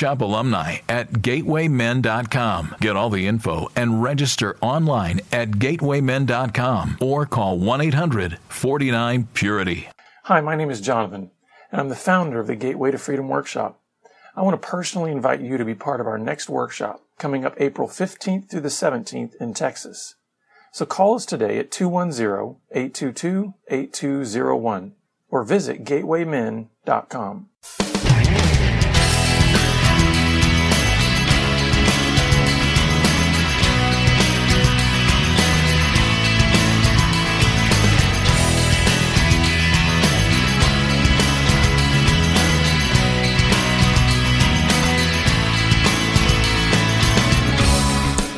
workshop alumni at gatewaymen.com. Get all the info and register online at gatewaymen.com or call 1 800 49 Purity. Hi, my name is Jonathan, and I'm the founder of the Gateway to Freedom Workshop. I want to personally invite you to be part of our next workshop coming up April 15th through the 17th in Texas. So call us today at 210-822-8201 or visit gatewaymen.com.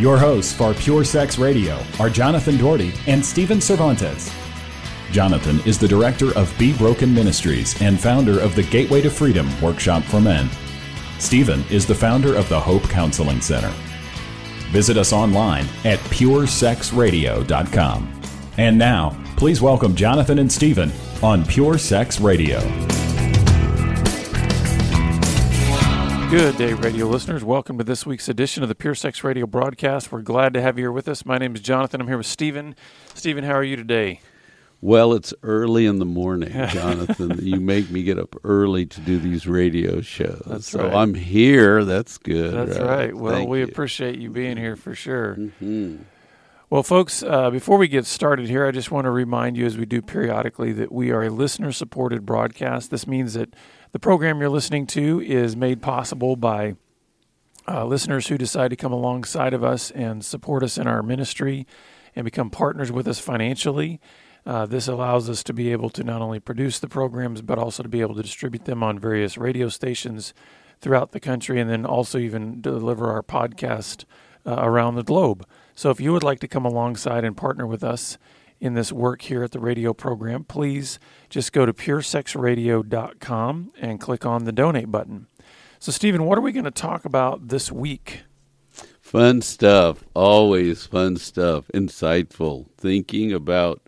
Your hosts for Pure Sex Radio are Jonathan Daugherty and Stephen Cervantes. Jonathan is the director of Be Broken Ministries and founder of the Gateway to Freedom Workshop for Men. Stephen is the founder of the Hope Counseling Center. Visit us online at puresexradio.com. And now, please welcome Jonathan and Stephen on Pure Sex Radio. Good day, radio listeners. Welcome to this week's edition of the Pure Sex Radio broadcast. We're glad to have you here with us. My name is Jonathan. I'm here with Stephen. Stephen, how are you today? Well, it's early in the morning, Jonathan. you make me get up early to do these radio shows. That's so right. I'm here. That's good. That's right. right. Well, Thank we you. appreciate you being here for sure. Mhm. Well, folks, uh, before we get started here, I just want to remind you, as we do periodically, that we are a listener supported broadcast. This means that the program you're listening to is made possible by uh, listeners who decide to come alongside of us and support us in our ministry and become partners with us financially. Uh, this allows us to be able to not only produce the programs, but also to be able to distribute them on various radio stations throughout the country and then also even deliver our podcast uh, around the globe. So if you would like to come alongside and partner with us in this work here at the radio program, please just go to puresexradio.com and click on the donate button. So, Stephen, what are we going to talk about this week? Fun stuff. Always fun stuff. Insightful. Thinking about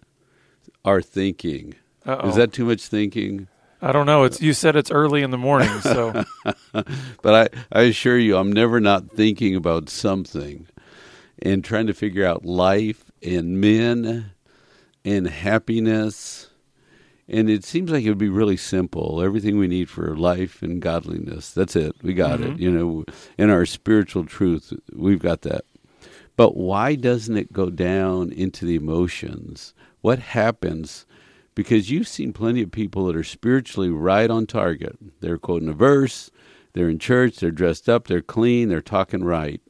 our thinking. Uh-oh. Is that too much thinking? I don't know. It's you said it's early in the morning, so But I, I assure you, I'm never not thinking about something and trying to figure out life and men and happiness. And it seems like it would be really simple. Everything we need for life and godliness. That's it. We got it. Mm-hmm. You know, in our spiritual truth, we've got that. But why doesn't it go down into the emotions? What happens? Because you've seen plenty of people that are spiritually right on target. They're quoting a verse, they're in church, they're dressed up, they're clean, they're talking right.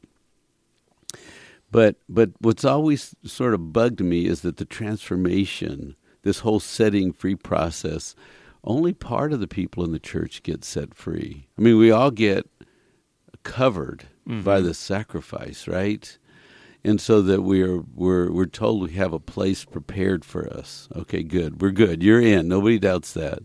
But but what's always sort of bugged me is that the transformation, this whole setting free process, only part of the people in the church get set free. I mean, we all get covered by mm-hmm. the sacrifice, right? And so that we are we're we're told we have a place prepared for us. Okay, good. We're good. You're in. Nobody doubts that.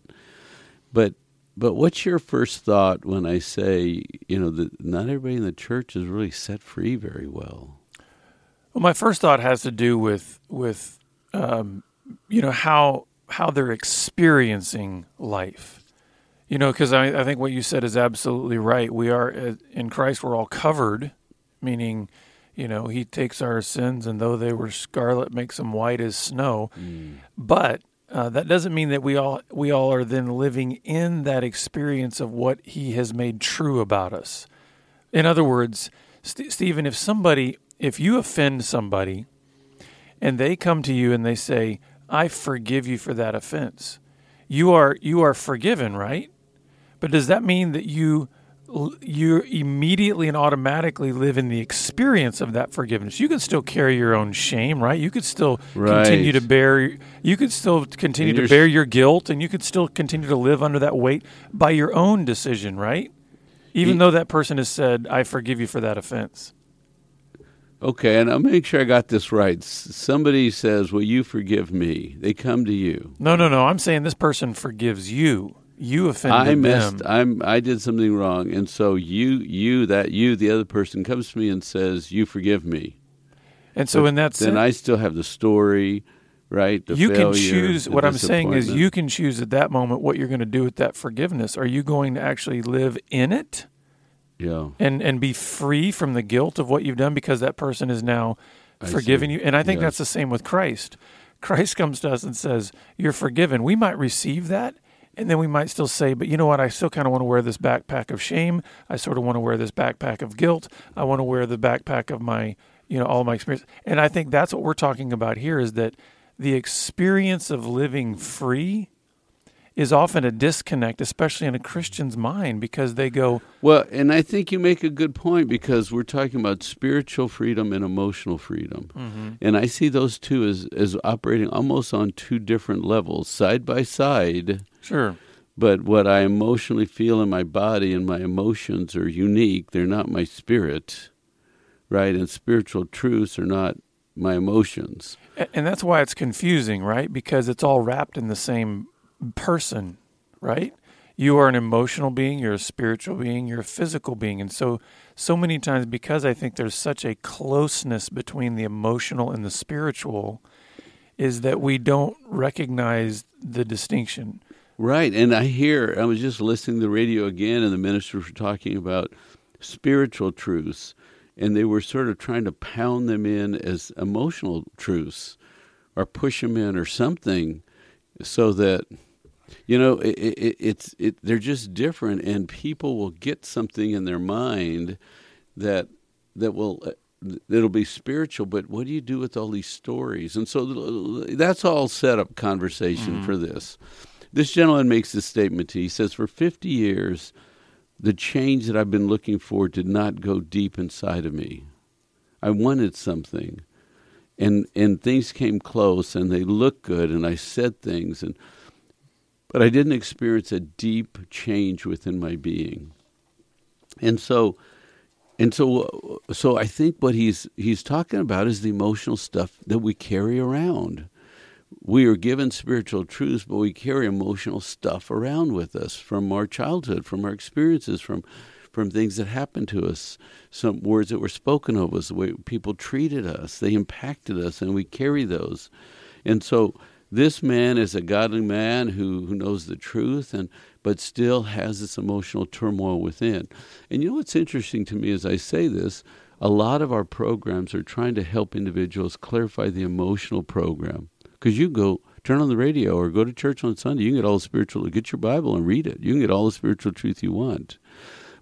But but what's your first thought when I say, you know, that not everybody in the church is really set free very well? Well, my first thought has to do with with um, you know how how they're experiencing life. You know, because I, I think what you said is absolutely right. We are uh, in Christ. We're all covered, meaning, you know, He takes our sins, and though they were scarlet, makes them white as snow. But uh, that doesn't mean that we all we all are then living in that experience of what He has made true about us. In other words, St- Stephen, if somebody, if you offend somebody and they come to you and they say, I forgive you for that offense, you are, you are forgiven, right? But does that mean that you you immediately and automatically live in the experience of that forgiveness. You can still carry your own shame, right? You could still Right. continue to bear you could still continue to bear your guilt and you could still continue to live under that weight by your own decision, right? Even Ye- though that person has said, "I forgive you for that offense." Okay, and I'll make sure I got this right. S- Somebody says, "Will you forgive me?" They come to you. No, no, no. I'm saying this person forgives you. You offended I missed. them. I'm. I did something wrong, and so you, you, that you, the other person comes to me and says, "You forgive me." And so in that sense. then I still have the story, right? The you can choose what i'm saying is you can choose at that moment what you're going to do with that forgiveness are you going to actually live in it Yeah. and and be free from the guilt of what you've done because that person is now forgiven you. And i think Yes. that's the same with christ. Christ comes to us and says you're forgiven. We might receive that and then we might still say but you know what? I still kind of want to wear this backpack of shame. I sort of want to wear this backpack of guilt. I want to wear the backpack of my you know all my experience. And i think that's what we're talking about here is that the experience of living free is often a disconnect especially in a christian's mind because they go Well, and I think you make a good point because we're talking about spiritual freedom and emotional freedom. Mm-hmm. And I see those two as, as operating almost on two different levels, side by side. sure But what I emotionally feel in my body and my emotions are unique. They're not my spirit, right? And spiritual truths are not my emotions. And that's why it's confusing, right? Because it's all wrapped in the same person, right? You are an emotional being, you're a spiritual being, you're a physical being. And so so many times because I think there's such a closeness between the emotional and the spiritual is that we don't recognize the distinction. Right. And I hear, I was just listening to the radio again, and the ministers were talking about spiritual truths, and they were sort of trying to pound them in as emotional truths or push them in or something so that. You know, it, it, it's it. They're just different, and people will get something in their mind that that will uh, that'll be spiritual. But what do you do with all these stories? And so that's all set up conversation mm-hmm. for this. This gentleman makes this statement. He says, For 50 years, the change that I've been looking for did not go deep inside of me. I wanted something. And, and things came close and they looked good and I said things and but I didn't experience a deep change within my being. And so and so so I think what he's he's talking about is the emotional stuff that we carry around we are given spiritual truths, but we carry emotional stuff around with us from our childhood, from our experiences, from from things that happened to us, some words that were spoken of us, the way people treated us, they impacted us, and we carry those. And so this man is a godly man who, who knows the truth and but still has this emotional turmoil within. And you know what's interesting to me as I say this, a lot of our programs are trying to help individuals clarify the emotional program because you go turn on the radio or go to church on Sunday. You can get all the spiritual, get your Bible and read it. You can get all the spiritual truth you want.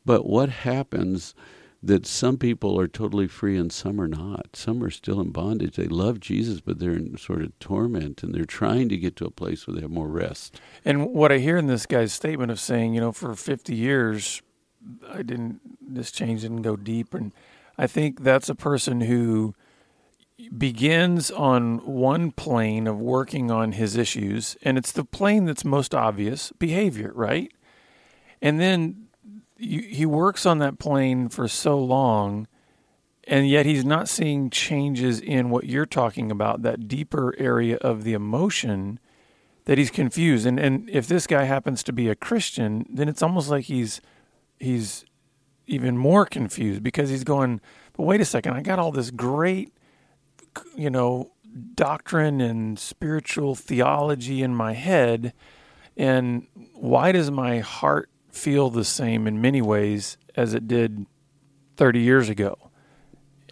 But what happens that some people are totally free and some are not? Some are still in bondage. They love Jesus, but they're in sort of torment and they're trying to get to a place where they have more rest. And what I hear in this guy's statement of saying, you know, for 50 years, I didn't, this change didn't go deep. And I think that's a person who begins on one plane of working on his issues, and it's the plane that's most obvious behavior, right? And then he works on that plane for so long, and yet he's not seeing changes in what you're talking about, that deeper area of the emotion that he's confused. And and if this guy happens to be a Christian, then it's almost like he's he's even more confused because he's going, but wait a second, I got all this great, you know, doctrine and spiritual theology in my head, and why does my heart feel the same in many ways as it did 30 years ago?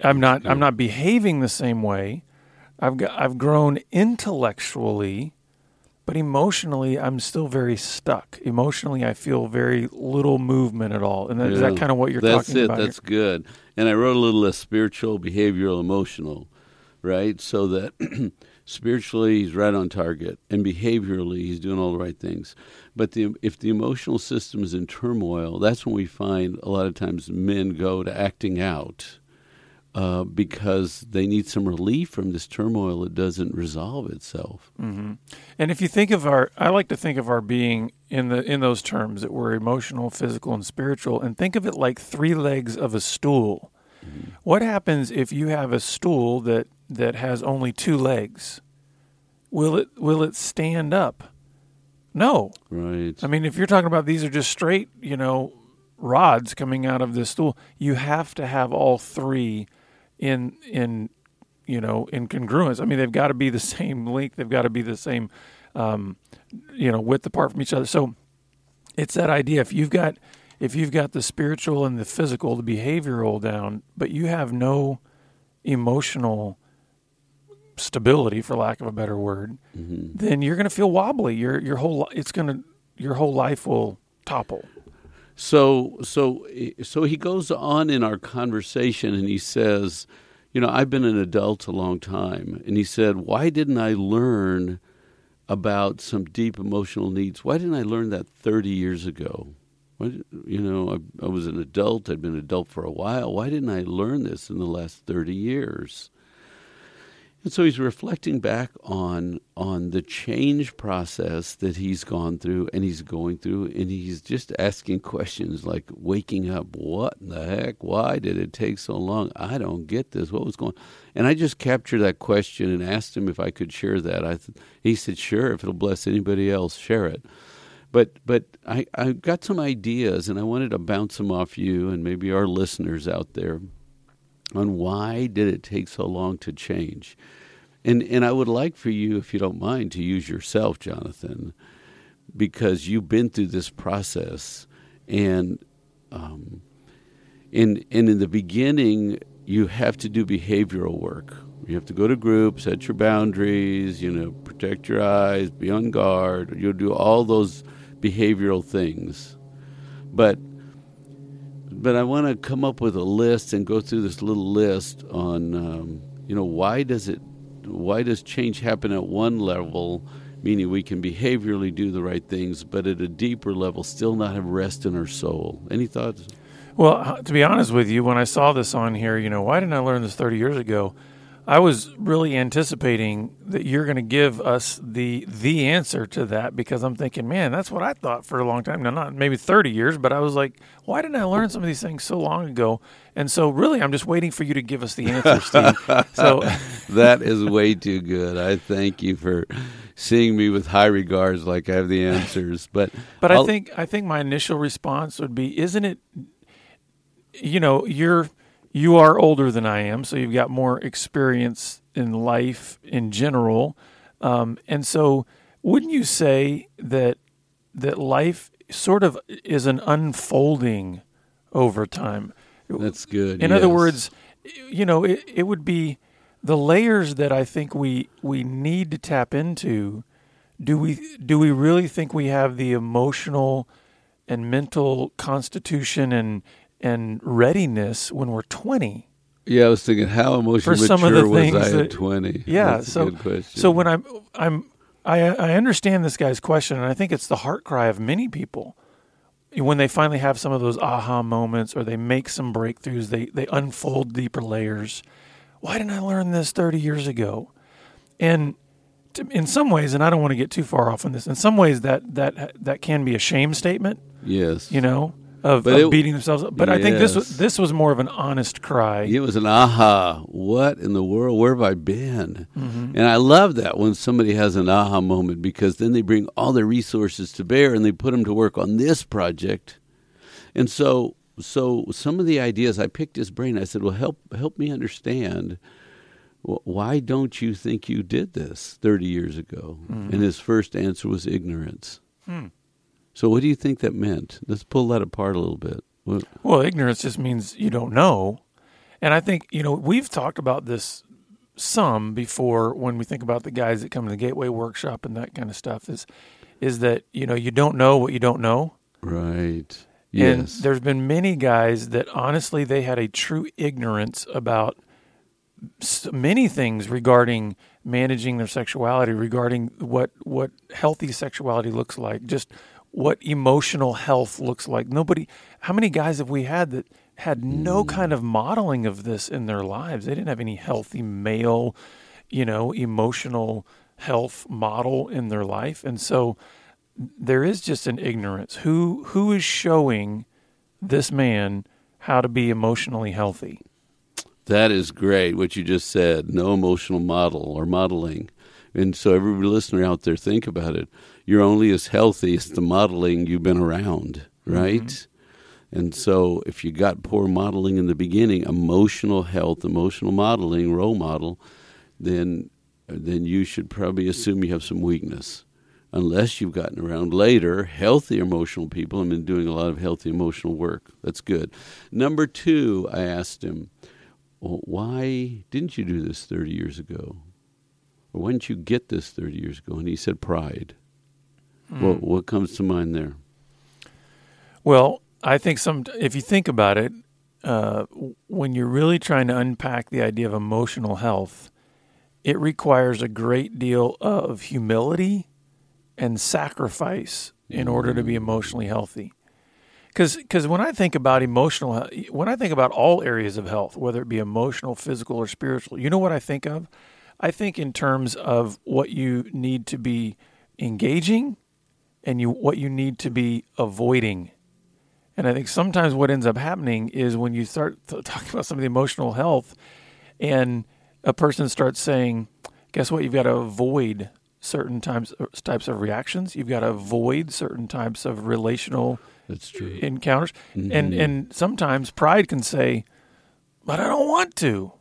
I'm not I'm not behaving the same way. I've got I've grown intellectually but emotionally I'm still very stuck. Emotionally, I feel very little movement at all. And that, is that Yeah. kind of what you're That's talking it. about? That's good. And I wrote a little less spiritual, behavioral, emotional, right? So that spiritually he's right on target, and behaviorally he's doing all the right things. But the, if the emotional system is in turmoil, that's when we find a lot of times men go to acting out. Uh, because they need some relief from this turmoil that doesn't resolve itself. And if you think of our, I like to think of our being in the in those terms that we're emotional, physical, and spiritual, and think of it like three legs of a stool. What happens if you have a stool that that has only two legs? Will it will it stand up? No. Right. I mean, if you're talking about these are just straight, you know, rods coming out of this stool, you have to have all three in in you know in congruence. I mean, they've got to be the same length. They've got to be the same, um, you know, width apart from each other. So it's that idea. If you've got if you've got the spiritual and the physical, the behavioral down, but you have no emotional stability, for lack of a better word, mm-hmm. then you're going to feel wobbly. Your your whole it's going to your whole life will topple. So so eh, so he goes on in our conversation and he says, you know, I've been an adult a long time, and he said, why didn't I learn about some deep emotional needs? Why didn't I learn that 30 years ago? You know, I, I was an adult. I'd been an adult for a while. Why didn't I learn this in the last 30 years? And so he's reflecting back on on the change process that he's gone through and he's going through and he's just asking questions like waking up, what in the heck? Why did it take so long? I don't get this. What was going on? And I just captured that question and asked him if I could share that. I th- he said, "Sure, if it'll bless anybody else, share it." But but I I got some ideas and I wanted to bounce them off you and maybe our listeners out there on why did it take so long to change. And and I would like for you, if you don't mind, to use yourself, Jonathan, because you've been through this process, and um, in and in the beginning, you have to do behavioral work. You have to go to groups, set your boundaries, you know, protect your eyes, be on guard. You'll do all those behavioral things, but but I want to come up with a list and go through this little list on, um, you know, why does it, why does change happen at one level, meaning we can behaviorally do the right things, but at a deeper level, still not have rest in our soul. Any thoughts? Well, uh, to be honest with you, when I saw this on here, you know, why didn't I learn this 30 years ago? I was really anticipating that you're going to give us the the answer to that because I'm thinking, man, that's what I thought for a long time. Now, not maybe 30 years, but I was like, why didn't I learn some of these things so long ago? And so, really, I'm just waiting for you to give us the answer, Steve. so, that is way too good. I thank you for seeing me with high regards, like I have the answers. But But I I'll- think I think my initial response would be, isn't it? You know, you're you are older than I am, so you've got more experience in life in general, um, and so wouldn't you say that that life sort of is an unfolding over time? that's good. In other words, you know, it, it would be the layers that I think we we need to tap into. Do we do we really think we have the emotional and mental constitution and and readiness when we're 20? yeah, I was thinking, how emotionally For some of mature the was things I that- at twenty? Yeah, That's so good question. so when I'm I'm I I understand this guy's question and I think it's the heart cry of many people. When they finally have some of those aha moments or they make some breakthroughs, they they unfold deeper layers. Why didn't I learn this 30 years ago? And to, in some ways, and I don't want to get too far off on this. In some ways, that that that can be a shame statement, yes, you know, of, of it- beating themselves up. But I think this was this was more of an honest cry. It was an aha. What in the world? Where have I been? Mm-hmm. And I love that when somebody has an aha moment because then they bring all their resources to bear and they put them to work on this project. And so, so some of the ideas I picked his brain. I said, "Well, help help me understand. Why don't you think you did this 30 years ago?" Mm-hmm. And his first answer was ignorance. Hmm. So, what do you think that meant? Let's pull that apart a little bit. What, Well, ignorance just means you don't know. And I think, you know, we've talked about this some before when we think about the guys that come to the Gateway Workshop and that kind of stuff is is that you know you don't know what you don't know. Right. And Yes. there's been many guys that honestly they had a true ignorance about many things regarding managing their sexuality, regarding what what healthy sexuality looks like, just what emotional health looks like. Nobody how many guys have we had that had no hmm. kind of modeling of this in their lives? They didn't have any healthy male, you know, emotional health model in their life. And so there is just an ignorance. Who who is showing this man how to be emotionally healthy? That is great, what you just said. No emotional model or modeling. And so, every listener out there, think about it. You're only as healthy as the modeling you've been around, mm-hmm. right? And so, if you got poor modeling in the beginning, emotional health, emotional modeling, role model, then then you should probably assume you have some weakness. Unless you've gotten around later, healthy emotional people and been doing a lot of healthy emotional work. That's good. Number two, I asked him, well, why didn't you do this 30 years ago? Or why didn't you get this 30 years ago? And he said, pride. What, what comes to mind there? Well, I think some if you think about it, uh, when you're really trying to unpack the idea of emotional health, it requires a great deal of humility and sacrifice in order to be emotionally healthy. Because when I think about emotional, he- when I think about all areas of health, whether it be emotional, physical, or spiritual, you know what I think of? I think in terms of what you need to be engaging and you what you need to be avoiding. And I think sometimes what ends up happening is when you start talking about some of the emotional health, and a person starts saying, "Guess what? You've got to avoid certain times uh, types of reactions. You've got to avoid certain types of relational That's true. encounters." And and sometimes pride can say, "But I don't want to,"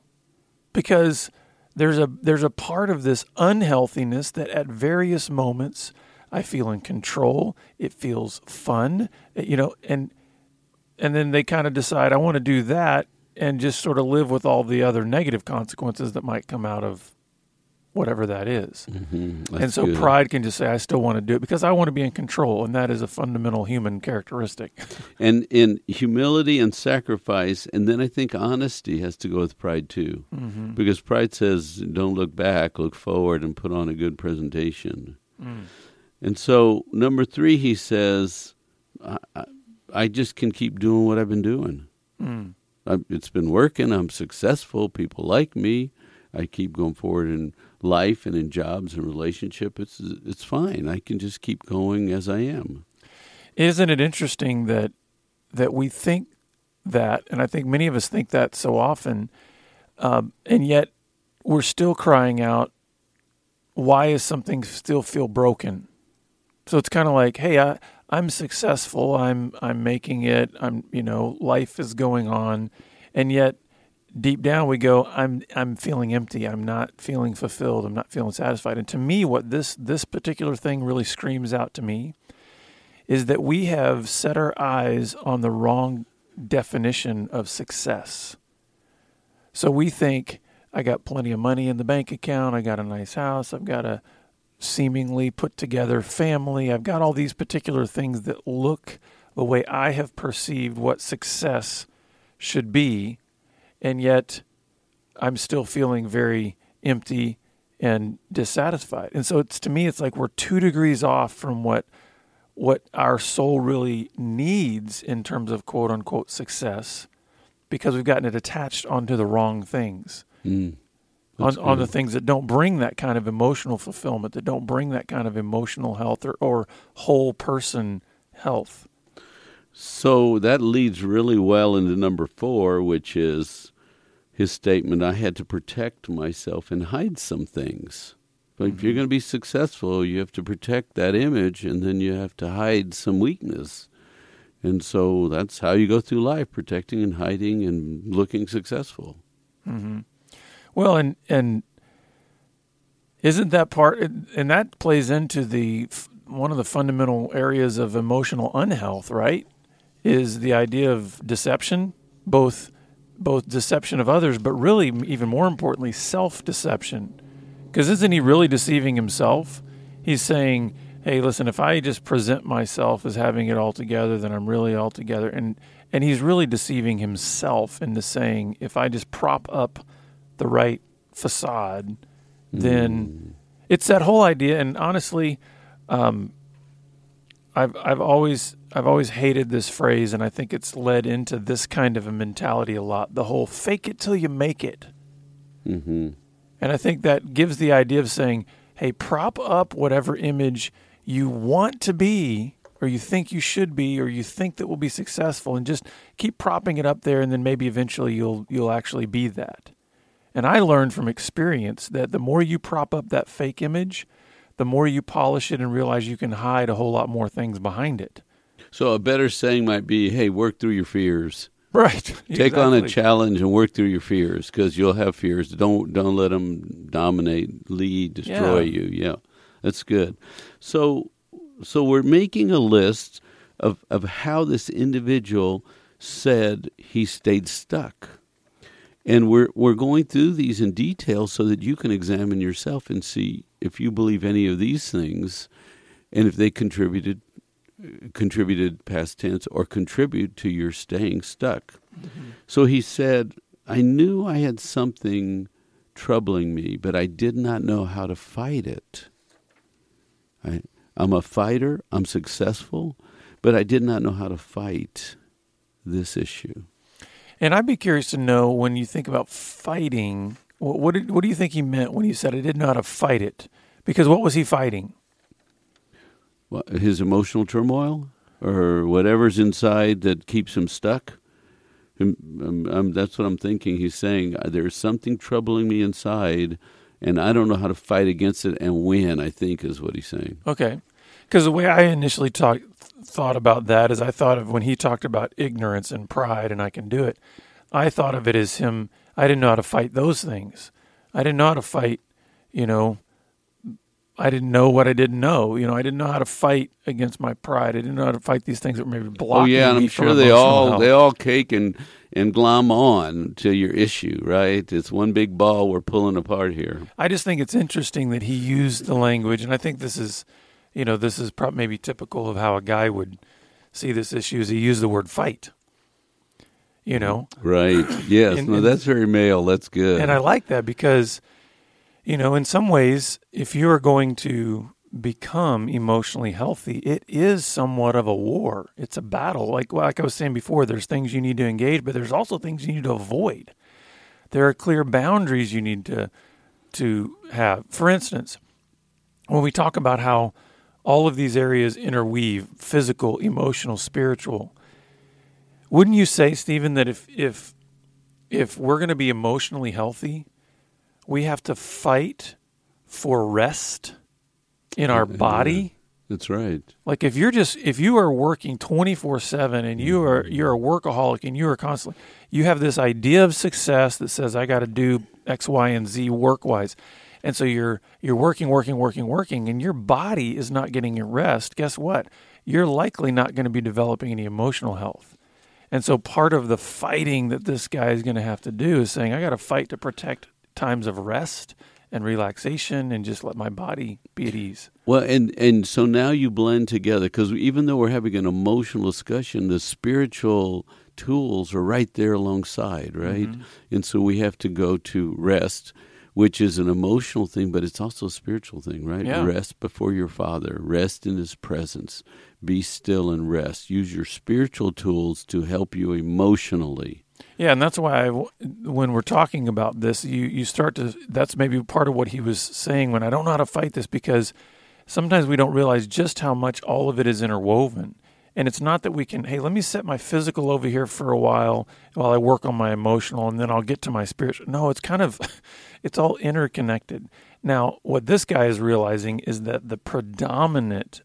because there's a there's a part of this unhealthiness that at various moments I feel in control. It feels fun, you know, and and then they kind of decide I want to do that and just sort of live with all the other negative consequences that might come out of whatever that is. Mhm. and so good. pride can just say I still want to do it because I want to be in control and that is a fundamental human characteristic. And in humility and sacrifice, and then I think honesty has to go with pride too. Because pride says, don't look back, look forward, and put on a good presentation. And so, number three, he says, I, I, just can keep doing what I've been doing. I, it's been working. I'm successful. People like me. I keep going forward in life and in jobs and relationship. It's it's fine. I can just keep going as I am. Isn't it interesting that that we think that, and I think many of us think that so often, um, and yet we're still crying out, "Why is something still feel broken?" So it's kind of like, "Hey, I, I'm successful. I'm I'm making it. I'm you know life is going on, and yet." Deep down, we go. I'm I'm feeling empty. I'm not feeling fulfilled. I'm not feeling satisfied. And to me, what this this particular thing really screams out to me is that we have set our eyes on the wrong definition of success. So we think, I got plenty of money in the bank account, I got a nice house, I've got a seemingly put together family, I've got all these particular things that look the way I have perceived what success should be, and yet I'm still feeling very empty and dissatisfied. And so it's to me it's like we're 2 degrees off from what what our soul really needs in terms of quote unquote success because we've gotten it attached onto the wrong things Mm. On, on the things that don't bring that kind of emotional fulfillment that don't bring that kind of emotional health or, or whole person health So that leads really well into number four, which is his statement I had to protect myself and hide some things. But if you're mm-hmm. going to be successful, you have to protect that image and then you have to hide some weakness. And so that's how you go through life protecting and hiding and looking successful. Mm-hmm. Well, and and isn't that part? And that plays into the one of the fundamental areas of emotional unhealth, right? Is the idea of deception, both both deception of others, but really, even more importantly, self deception. Because isn't he really deceiving himself? He's saying, hey, listen, if I just present myself as having it all together, then I'm really all together. And, and he's really deceiving himself into saying, if I just prop up the right facade, then mm. it's that whole idea. And honestly, um, I've I've always I've always hated this phrase, and I think it's led into this kind of a mentality a lot. The whole "fake it till you make it," mm-hmm. and I think that gives the idea of saying, "Hey, prop up whatever image you want to be, or you think you should be, or you think that will be successful, and just keep propping it up there, and then maybe eventually you'll you'll actually be that." And I learned from experience that the more you prop up that fake image, the more you polish it and realize you can hide a whole lot more things behind it. So a better saying might be, "Hey, work through your fears." Right. Take exactly. on a challenge and work through your fears because you'll have fears. Don't don't let them dominate, lead, destroy yeah. you. Yeah, that's good. So so we're making a list of of how this individual said he stayed stuck. And we're we're going through these in detail so that you can examine yourself and see if you believe any of these things and if they contributed contributed past tense or contribute to your staying stuck. Mm-hmm. So he said, I knew I had something troubling me, but I did not know how to fight it. I, I'm a fighter, I'm successful, but I did not know how to fight this issue. And I'd be curious to know when you think about fighting, what what, did, what do you think he meant when he said I didn't know how to fight it? Because what was he fighting? Well, his emotional turmoil or whatever's inside that keeps him stuck. Um, um, um, that's what I'm thinking. He's saying uh, there's something troubling me inside, and I don't know how to fight against it and win. I think is what he's saying. Okay, because the way I initially talked thought about that is I thought of when he talked about ignorance and pride and I can do it. I thought of it as him. I didn't know how to fight those things. I didn't know how to fight, you know. I didn't know what I didn't know. You know, I didn't know how to fight against my pride. I didn't know how to fight these things that were maybe oh, blocking. Oh yeah, and I'm sure they all health. they all cake and and glom on to your issue, right? It's one big ball we're pulling apart here. I just think it's interesting that he used the language, and I think this is you know, this is probably maybe typical of how a guy would see this issue. Is he used the word fight? You know, right? Yes, and, no, that's very male. That's good, and I like that because, you know, in some ways, if you are going to become emotionally healthy, it is somewhat of a war. It's a battle. Like like I was saying before, there's things you need to engage, but there's also things you need to avoid. There are clear boundaries you need to to have. For instance, when we talk about how all of these areas interweave physical, emotional, spiritual. Wouldn't you say, Stephen, that if if if we're going to be emotionally healthy, we have to fight for rest in our body? That's right. Like if you're just if you are working 24/7 and you are you're a workaholic and you are constantly you have this idea of success that says I got to do X, Y, and Z work-wise and so you're you're working, working, working, working, and your body is not getting your rest. Guess what? You're likely not going to be developing any emotional health. And so part of the fighting that this guy is going to have to do is saying, I got to fight to protect times of rest and relaxation and just let my body be at ease. Well, and and so now you blend together because even though we're having an emotional discussion, the spiritual tools are right there alongside, right? Mm-hmm. And so we have to go to rest which is an emotional thing, but it's also a spiritual thing, right? Yeah. Rest before your Father, rest in His presence, be still and rest. Use your spiritual tools to help you emotionally. Yeah, and that's why I, when we're talking about this, you you start to. That's maybe part of what he was saying when I don't know how to fight this because sometimes we don't realize just how much all of it is interwoven. And it's not that we can, hey, let me set my physical over here for a while while I work on my emotional and then I'll get to my spiritual. No, it's kind of, it's all interconnected. Now, what this guy is realizing is that the predominant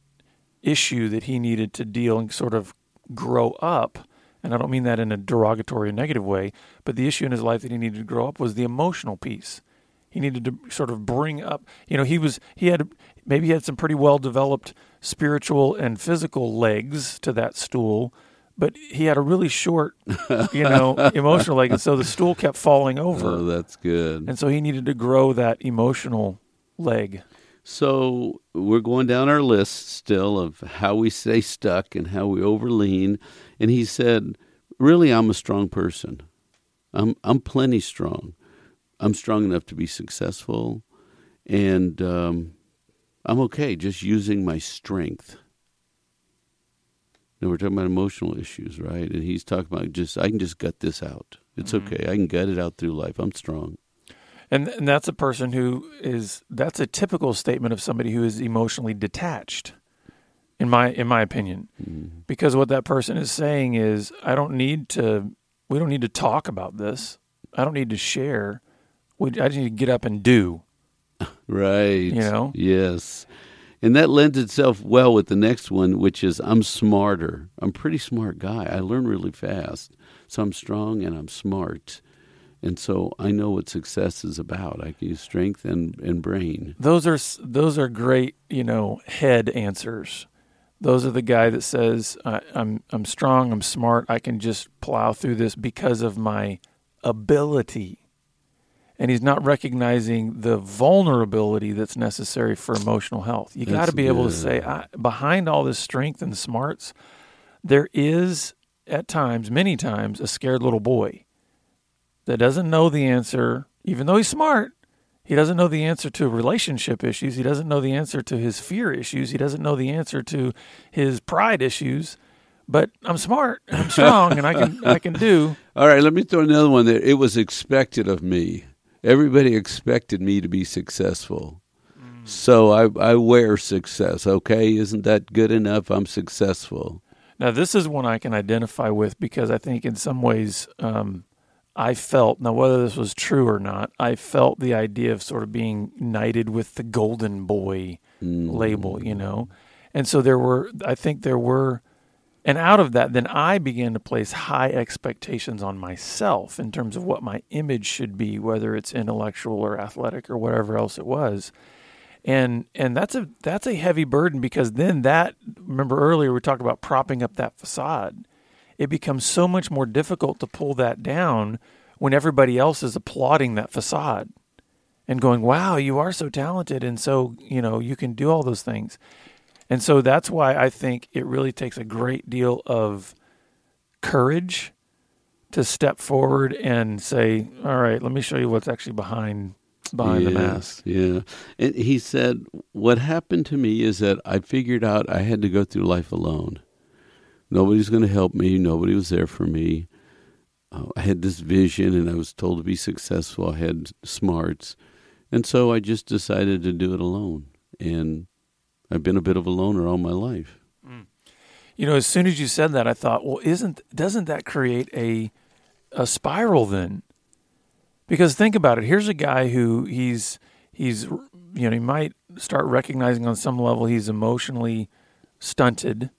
issue that he needed to deal and sort of grow up, and I don't mean that in a derogatory or negative way, but the issue in his life that he needed to grow up was the emotional piece. He needed to sort of bring up, you know, he was, he had, maybe he had some pretty well developed spiritual and physical legs to that stool, but he had a really short, you know, emotional leg, and so the stool kept falling over. Oh, that's good. And so he needed to grow that emotional leg. So we're going down our list still of how we stay stuck and how we overlean. And he said, "Really, I'm a strong person. I'm I'm plenty strong. I'm strong enough to be successful, and um, I'm okay just using my strength." Now we're talking about emotional issues, right? And he's talking about just I can just gut this out. It's Mm-hmm. okay. I can gut it out through life. I'm strong. And and that's a person who is that's a typical statement of somebody who is emotionally detached. In my in my opinion. Because what that person is saying is I don't need to we don't need to talk about this. I don't need to share. We I just need to get up and do. Right. You know? Yes. And that lends itself well with the next one, which is I'm smarter. I'm a pretty smart guy. I learn really fast. So I'm strong and I'm smart. And so I know what success is about. I can use strength and, and brain. Those are those are great, you know, head answers. Those are the guy that says I, I'm I'm strong, I'm smart, I can just plow through this because of my ability. And he's not recognizing the vulnerability that's necessary for emotional health. You got to be able to say, I, behind all this strength and smarts, there is at times, many times, a scared little boy that doesn't know the answer, even though he's smart. He doesn't know the answer to relationship issues. He doesn't know the answer to his fear issues. He doesn't know the answer to his pride issues. But I'm smart, I'm strong, and I can I can do. All right, let me throw another one there. It was expected of me. Everybody expected me to be successful. So I, I wear success, okay? Isn't that good enough? I'm successful. Now this is one I can identify with because I think in some ways um, I felt now whether this was true or not, I felt the idea of sort of being knighted with the golden boy label, you know, and so there were I think there were and out of that, then I began to place high expectations on myself in terms of what my image should be, whether it's intellectual or athletic or whatever else it was. And and that's a that's a heavy burden because then that remember earlier we talked about propping up that facade. It becomes so much more difficult to pull that down when everybody else is applauding that facade and going, "Wow, you are so talented and so, you know, you can do all those things." And so that's why I think it really takes a great deal of courage to step forward and say, "All right, let me show you what's actually behind behind the mask." Yeah. And he said, What happened to me is that I figured out I had to go through life alone. Nobody's going to help me. Nobody was there for me. Uh, I had this vision and I was told to be successful. I had smarts. And so I just decided to do it alone. And I've been a bit of a loner all my life. Mm. You know, as soon as you said that, I thought, well, isn't doesn't that create a a spiral then? Because think about it. Here's a guy who he's he's you know he might start recognizing on some level he's emotionally stunted.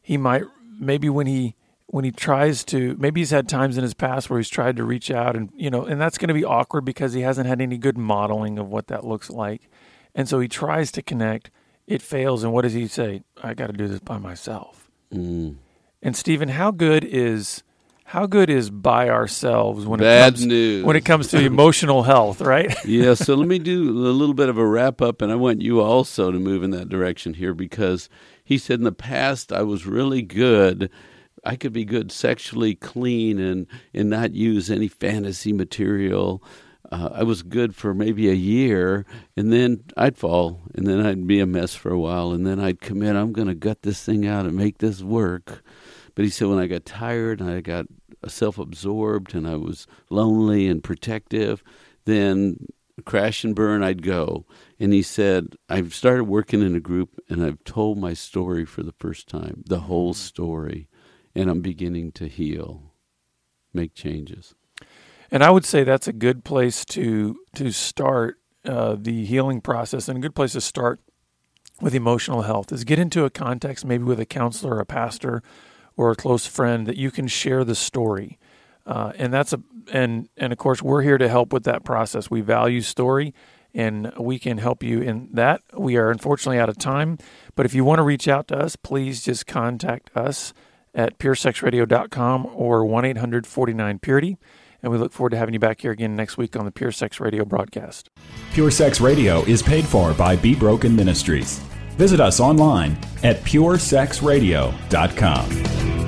He might maybe when he when he tries to maybe he's had times in his past where he's tried to reach out and you know and that's going to be awkward because he hasn't had any good modeling of what that looks like. And so he tries to connect, it fails and what does he say? I got to do this by myself. Mm. And Stephen, how good is how good is by ourselves when Bad it comes news. when it comes to emotional health, right? yeah, so let me do a little bit of a wrap up, and I want you also to move in that direction here because he said in the past I was really good. I could be good sexually clean and, and not use any fantasy material. Uh, I was good for maybe a year, and then I'd fall, and then I'd be a mess for a while, and then I'd commit, I'm going to gut this thing out and make this work. But he said when I got tired and I got self absorbed and I was lonely and protective, then crash and burn I'd go. And he said, I've started working in a group and I've told my story for the first time, the whole story, and I'm beginning to heal, make changes. And I would say that's a good place to to start uh, the healing process, and a good place to start with emotional health is get into a context, maybe with a counselor, a pastor, or a close friend that you can share the story. Uh, and that's a and and of course we're here to help with that process. We value story, and we can help you in that. We are unfortunately out of time, but if you want to reach out to us, please just contact us at puresexradio.com or 1 800 49 Purity. And we look forward to having you back here again next week on the Pure Sex Radio broadcast. Pure Sex Radio is paid for by Be Broken Ministries. Visit us online at puresexradio.com.